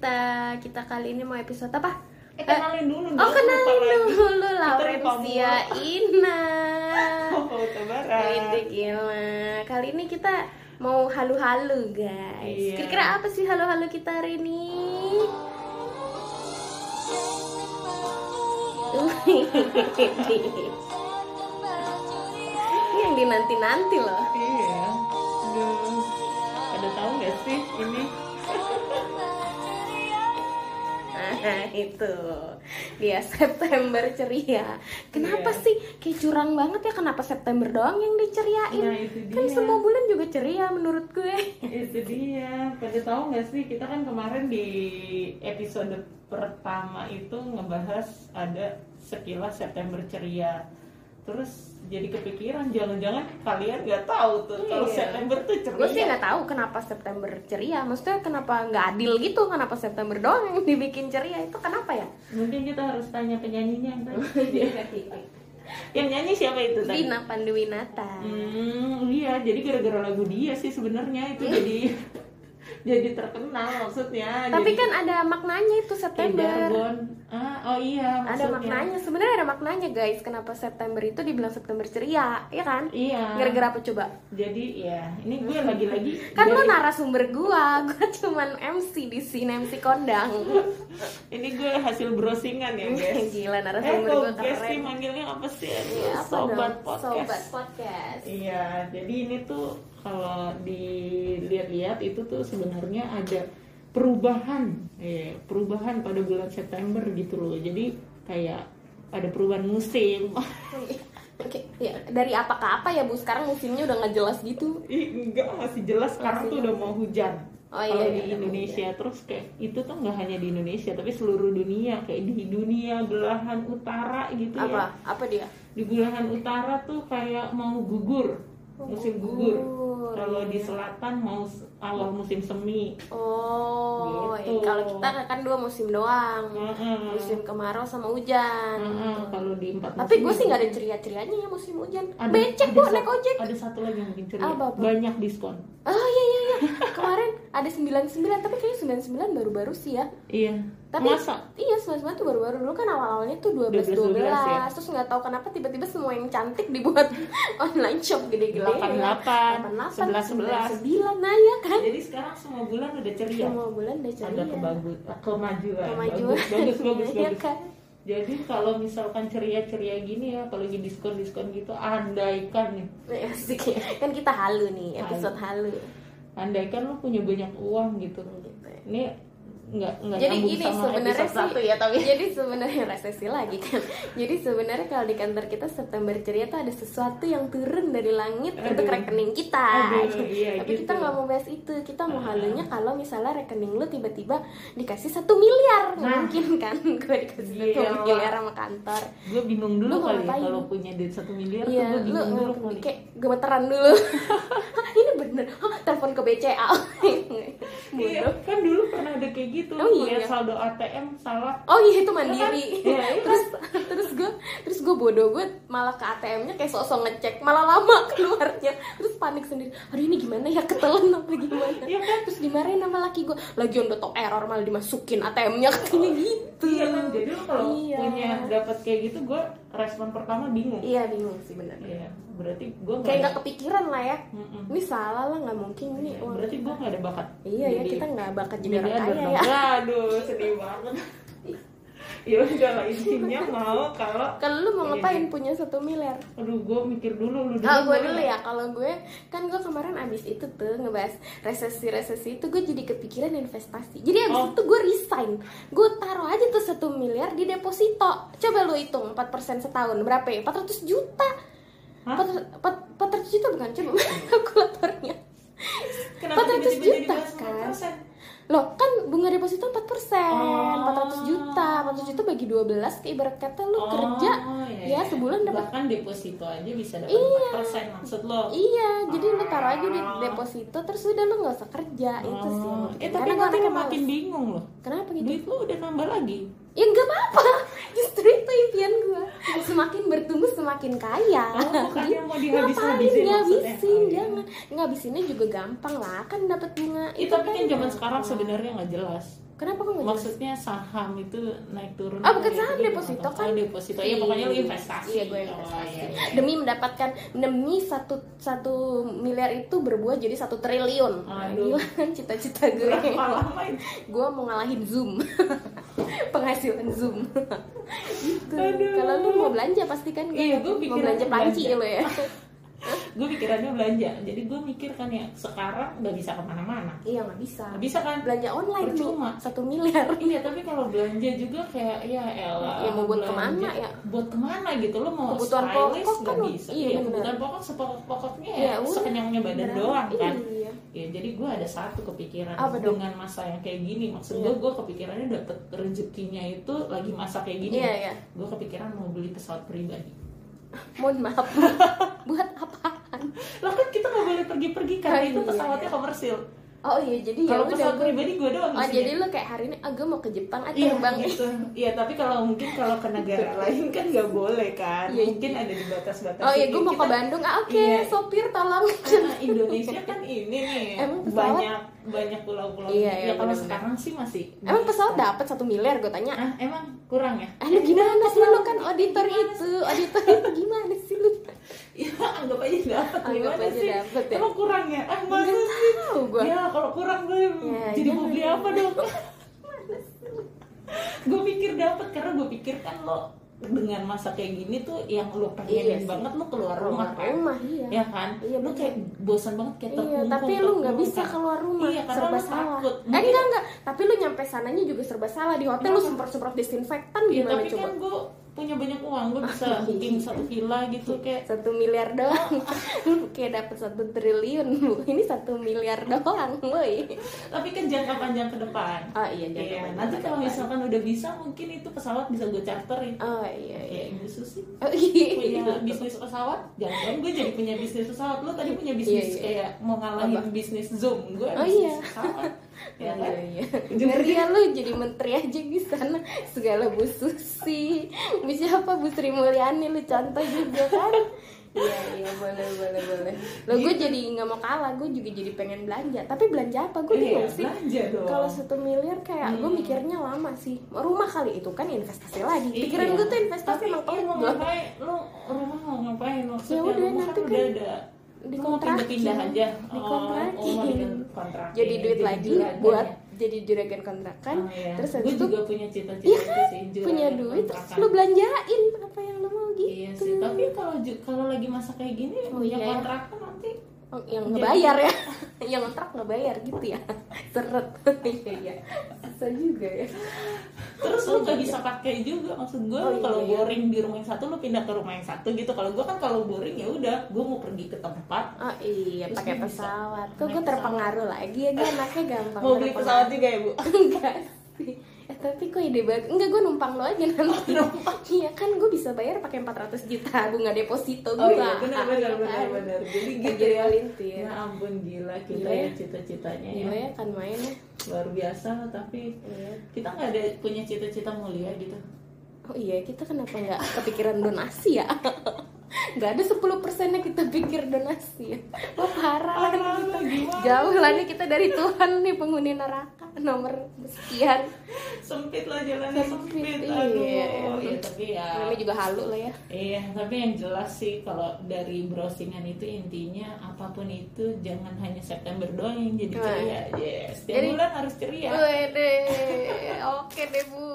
kita kita kali ini mau episode apa? Eh, kenalin dulu Oh dong, kenalin dulu Laurencia. Ina. Oh, gila. Kali ini kita mau halu-halu guys. Iya. Kira-kira apa sih halu-halu kita hari ini? Ini yang dinanti-nanti loh. Iya. Aduh. Ada tahu nggak sih ini? Nah itu dia September ceria. Kenapa Iya. sih kayak curang banget ya? Kenapa September doang yang diceriain? Nah, itu Kan dia. semua bulan juga ceria menurut gue. Itu dia. Pada tahu nggak sih kita kan kemarin di episode pertama itu ngebahas ada sekilas September ceria. Terus jadi kepikiran jangan-jangan kalian nggak tahu tuh kalau Iya. September tuh ceria. Gue sih nggak tahu kenapa September ceria. Maksudnya kenapa nggak adil gitu? Kenapa September doang yang dibikin ceria? Itu kenapa ya? Mungkin kita harus tanya penyanyinya yang tadi. yang nyanyi siapa itu tadi? Vina Panduwinata. Hmm, iya, jadi gara-gara lagu dia sih sebenarnya itu jadi jadi terkenal maksudnya. Tapi jadi kan ada maknanya itu September. Ah, oh iya, Ada maksudnya. maknanya. Sebenarnya ada maknanya guys. Kenapa September itu dibilang September ceria? Iya kan? Iya. Gara-gara apa coba? Jadi ya, ini gue lagi-lagi Kan lo dari- narasumber gua, gua cuman MC di sini, MC kondang. ini gue hasil browsingan ya, guys. Gila Eh, narasumber kok gua guys sih keren. manggilnya apa sih? Apa Sobat dong? podcast. Sobat podcast. Iya, jadi ini tuh kalau dilihat-lihat itu tuh sebenarnya ada perubahan, eh, perubahan pada bulan September gitu loh. Jadi kayak ada perubahan musim. Oke, ya dari apa ke apa ya Bu? Sekarang musimnya udah nggak jelas gitu. Ih, enggak masih jelas sekarang tuh udah mau hujan. Oh, Kalau iya, di iya, Indonesia terus kayak itu tuh nggak hanya di Indonesia tapi seluruh dunia kayak di dunia belahan utara gitu ya. Apa? Apa dia? Di belahan utara tuh kayak mau gugur musim gugur. gugur, Kalau iya. di selatan mau awal musim semi. Oh, Gitu. ya, kalau kita kan dua musim doang. Heeh. Musim kemarau sama hujan. Heeh, Kalau di empat Tapi gue sih nggak ada ceria-cerianya ya musim hujan. ada- Becek ada satu- naik ojek. Ada satu lagi yang mungkin ceria. Apa, apa? Banyak diskon. Oh iya iya iya. Kemarin ada 99 tapi kayaknya 99 baru-baru sih ya. Iya. Tapi Masa? iya 99 tuh baru-baru dulu kan awal-awalnya tuh 12 12, 12, ya? terus nggak tahu kenapa tiba-tiba semua yang cantik dibuat online shop gede-gede. 88, 88, 11, 9 nah ya kan. Jadi sekarang semua bulan udah ceria. Semua bulan udah ceria. Ada kebagus, kemajuan. Kemajuan. Bagus, bagus, bagus. Iya bagus. kan? Jadi kalau misalkan ceria-ceria gini ya, apalagi diskon-diskon gitu, andaikan nih, Nah, asik ya. Kan kita halu nih, episode halu. andaikan lu punya banyak uang gitu. Ini nggak nggak Jadi gini sebenarnya sih, satu ya, tapi jadi sebenarnya resesi lagi kan. Jadi sebenarnya kalau di kantor kita September ceria tuh ada sesuatu yang turun dari langit Aduh. untuk rekening kita. Aduh, iya Tapi kita gitu. nggak mau bahas itu. Kita mau halunya kalau misalnya rekening lu tiba-tiba dikasih satu miliar, Nah. mungkin kan? Gue dikasih satu Gila. miliar sama kantor. gue bingung dulu Lu kali ya ngapain? kalau punya duit satu miliar Iya, tuh gue lu bingung dulu nggak- kali. kayak gemeteran dulu. Ini bener. Hah, telepon ke BCA. Iya, kan dulu pernah ada kayak gitu. Oh, iya. Saldo ATM salah. Oh iya itu mandiri. Iya, iya. terus terus gue terus gue bodoh gue malah ke ATM-nya kayak sosok ngecek malah lama keluarnya terus panik sendiri. Aduh ini gimana ya ketelan apa gimana? Iya kan? Terus dimarahin sama laki gue. Lagi on the top error malah dimasukin ATM-nya katanya gitu. Iya kan, jadi lu kalau Iya. punya dapat kayak gitu, gue respon pertama bingung. Iya bingung sih bener. Iya, berarti gue Kayak nggak kepikiran lah ya. Mm-mm. Ini salah lah nggak mungkin ini. Iya, berarti gue gak ada bakat. Iya ya Jadi kita nggak bakat jadi orang kaya ya. Aduh, sedih banget. ya udah lah intinya mau kalau Kalau lu mau Iya, ngapain punya satu miliar? aduh gue mikir dulu lu Kalau gue dulu ya, kalau gue kan gue kemarin abis itu tuh ngebahas resesi-resesi itu gue jadi kepikiran investasi. Jadi abis Oh. itu gue resign, gue taruh aja tuh satu miliar di deposito. Coba lu hitung 4% setahun berapa ya? 400 juta. Hah? 400 400 juta bukan? Coba kalkulatornya. Kenapa 400 tiba-tiba jadi juta, kan? 4%? Loh, kan bunga deposito 4%, Oh. 400 juta. 400 juta bagi 12 kayak ibarat kata lu Oh, kerja iya, ya iya. sebulan dapat bahkan deposito aja bisa dapat Iya. 4% maksud lo Iya, jadi lu taruh aja di Oh. deposito terus udah lu nggak usah kerja itu sih. Oh, eh tapi Karena gue nanti anaknya makin bingung loh Kenapa gitu? duit lo udah nambah lagi Ya nggak apa-apa. Justru itu impian gue. Semakin bertumbuh semakin kaya. Oh, mau dihabis-habisin ngabisin? Oh, iya. Jangan. Ngabisinnya juga gampang lah. Kan dapat bunga. Itu tapi kan zaman gampang. sekarang sebenarnya nggak jelas Kenapa kok? Maksudnya saham itu naik turun. Ah, bukan saham, gitu. deposito Oh, kan. deposito. Iya, pokoknya lu investasi. Iya, gue Oh, investasi. iya, iya. Demi mendapatkan demi satu satu miliar itu berbuah jadi satu triliun. Aduh. Gila kan cita-cita gue. Berapa lama itu? gue mau ngalahin Zoom. Penghasilan Zoom. gitu. Aduh. Kalau lu mau belanja pasti kan Iya, mau belanja panci lo ya. gue pikirannya belanja jadi gue mikir kan ya sekarang nggak bisa ke mana-mana iya nggak bisa. Nggak bisa kan Belanja online tuh satu miliar. iya tapi kalau belanja juga kayak ya elah Ya, mau buat belanja. ke mana ya? buat ke mana gitu lo mau Kebutuhan pokok nggak kan, bisa iya, iya, bener. kebutuhan pokok sepokok-pokoknya Ya ya, sekenyangnya badan Beneran. doang kan Iya. ya jadi gue ada satu kepikiran Apa dong? dengan masa yang kayak gini maksud Iya. gue gue kepikirannya dapet rezekinya itu lagi masa kayak gini Iya, iya. gue kepikiran mau beli pesawat pribadi Mohon maaf. buat apaan? lah kan kita nggak boleh pergi-pergi karena Oh, itu iya. pesawatnya komersil Oh iya jadi ya kalau udah pesawat gue- pribadi gue doang Oh isinya. jadi lu kayak hari ini ah gue mau ke Jepang ah Iya terbang gitu. Iya tapi kalau mungkin kalau ke negara lain kan nggak boleh kan. Iya, mungkin ada di batas-batas. Oh iya gue mau ke Kita- Bandung ah oke Iya. sopir tolong Karena Indonesia kan ini nih Emang pesawat? banyak banyak pulau-pulau. Iya, iya, ya kalau sekarang sih masih. Emang pesawat dapat satu miliar gue tanya Ah emang kurang ya? Ah gimana sih lu kan auditor itu Auditor itu gimana Ya anggap aja dapat. Anggap Gimana aja sih? dapet ya? Emang kurang ya? Ah masa Nggak sih? tahu gue Ya kalau kurang gue Ya, jadi mau beli apa dong? gue pikir dapat karena gue pikir kan lo dengan masa kayak gini tuh yang lo pengenin Iya banget lo keluar rumah kan rumah iya ya kan Iya, lo kayak bosan banget kayak Iya, terkungkung tapi lu nggak bisa kan. keluar rumah, iya karena serba lo salah. takut Eh Mungkin- enggak enggak, tapi lu nyampe sananya juga serba salah di hotel lu Kenapa? semprot-semprot disinfektan Iya, gimana tapi coba? kan gue punya banyak uang gue bisa Iya. booking satu villa gitu kayak Satu miliar doang, kayak dapet satu triliun bu. Ini satu miliar doang, boy. tapi kan jangka panjang ke depan Oh iya, jangan Iya, nanti kalau misalkan udah bisa mungkin itu pesawat bisa gue charterin Oh iya iya. kayak ibu susi Oh iya. punya bisnis pesawat jangan gue jadi punya bisnis pesawat lo tadi punya bisnis Iya, iya. kayak mau ngalahin bisnis zoom gue Oh, bisnis iya. pesawat ya kan Iya, iya. Ngeri ya lu jadi menteri aja di sana segala Bu Susi, Bu siapa Bu Sri Mulyani lu contoh juga kan? Iya iya boleh boleh boleh. Lo gue Gitu. jadi nggak mau kalah, gue juga jadi pengen belanja. Tapi belanja apa? Gue Iya, bingung sih. belanja dong. Kalau satu miliar kayak gue Hmm. mikirnya lama sih. Rumah kali itu kan investasi lagi. Pikiran Iya. gue tuh investasi emang ngapain lo rumah mau ngapain maksudnya Ya udah, rumah nanti kan udah kan ada dikontrakin. Lo mau pindah-pindah aja oh, oh mau dikontrakin Jadi duit Jadi lagi juragan buat ya? jadi juragan kontrakan. Oh, iya. Terus gue itu juga punya cita-cita Iya kan? sih punya duit terus kontrakan. lu belanjain apa yang lu mau gitu. Iya sih, tapi kalau kalau lagi masa kayak gini Oh, punya iya ya. kontrakan nanti Oh, yang ngebayar ya. yang kontrak ngebayar gitu ya. Seret. Iya iya. Bisa juga ya. Terus lu gak bisa pakai juga maksud gue Oh, lu kalau iya. boring di rumah yang satu lu pindah ke rumah yang satu gitu kalau gue kan kalau boring ya udah gue mau pergi ke tempat Oh iya, pakai pesawat. Kok gue terpengaruh lagi ya gue anaknya gampang. mau beli pesawat juga ya bu Enggak tapi kok ide bagus. Enggak gue numpang lo aja nanti. Iya kan gue bisa bayar pakai 400 juta bunga deposito gue. oh iya benar benar Iya benar kan? benar jadi Kan gitu jadi ya ya ampun gila kita Gila ya. ya cita-citanya Gila ya ya kan main ya. luar biasa tapi Iya. kita nggak ada punya cita-cita mulia gitu Oh iya, kita kenapa nggak kepikiran donasi ya? Nggak ada 10 persennya kita pikir donasi ya. Wah parah lah Parah kita. gimana Jauh lah nih kita dari Tuhan nih penghuni neraka nomor sekian. sempit lah jalannya Sempit, sempit, iya. aduh ya tapi ya Namanya juga halu lah ya. Iya, tapi yang jelas sih kalau dari browsingan itu intinya apa pun itu jangan hanya September doang yang jadi Wah. ceria. Yes, setiap Jadi- bulan harus ceria. Wede, oke deh bu.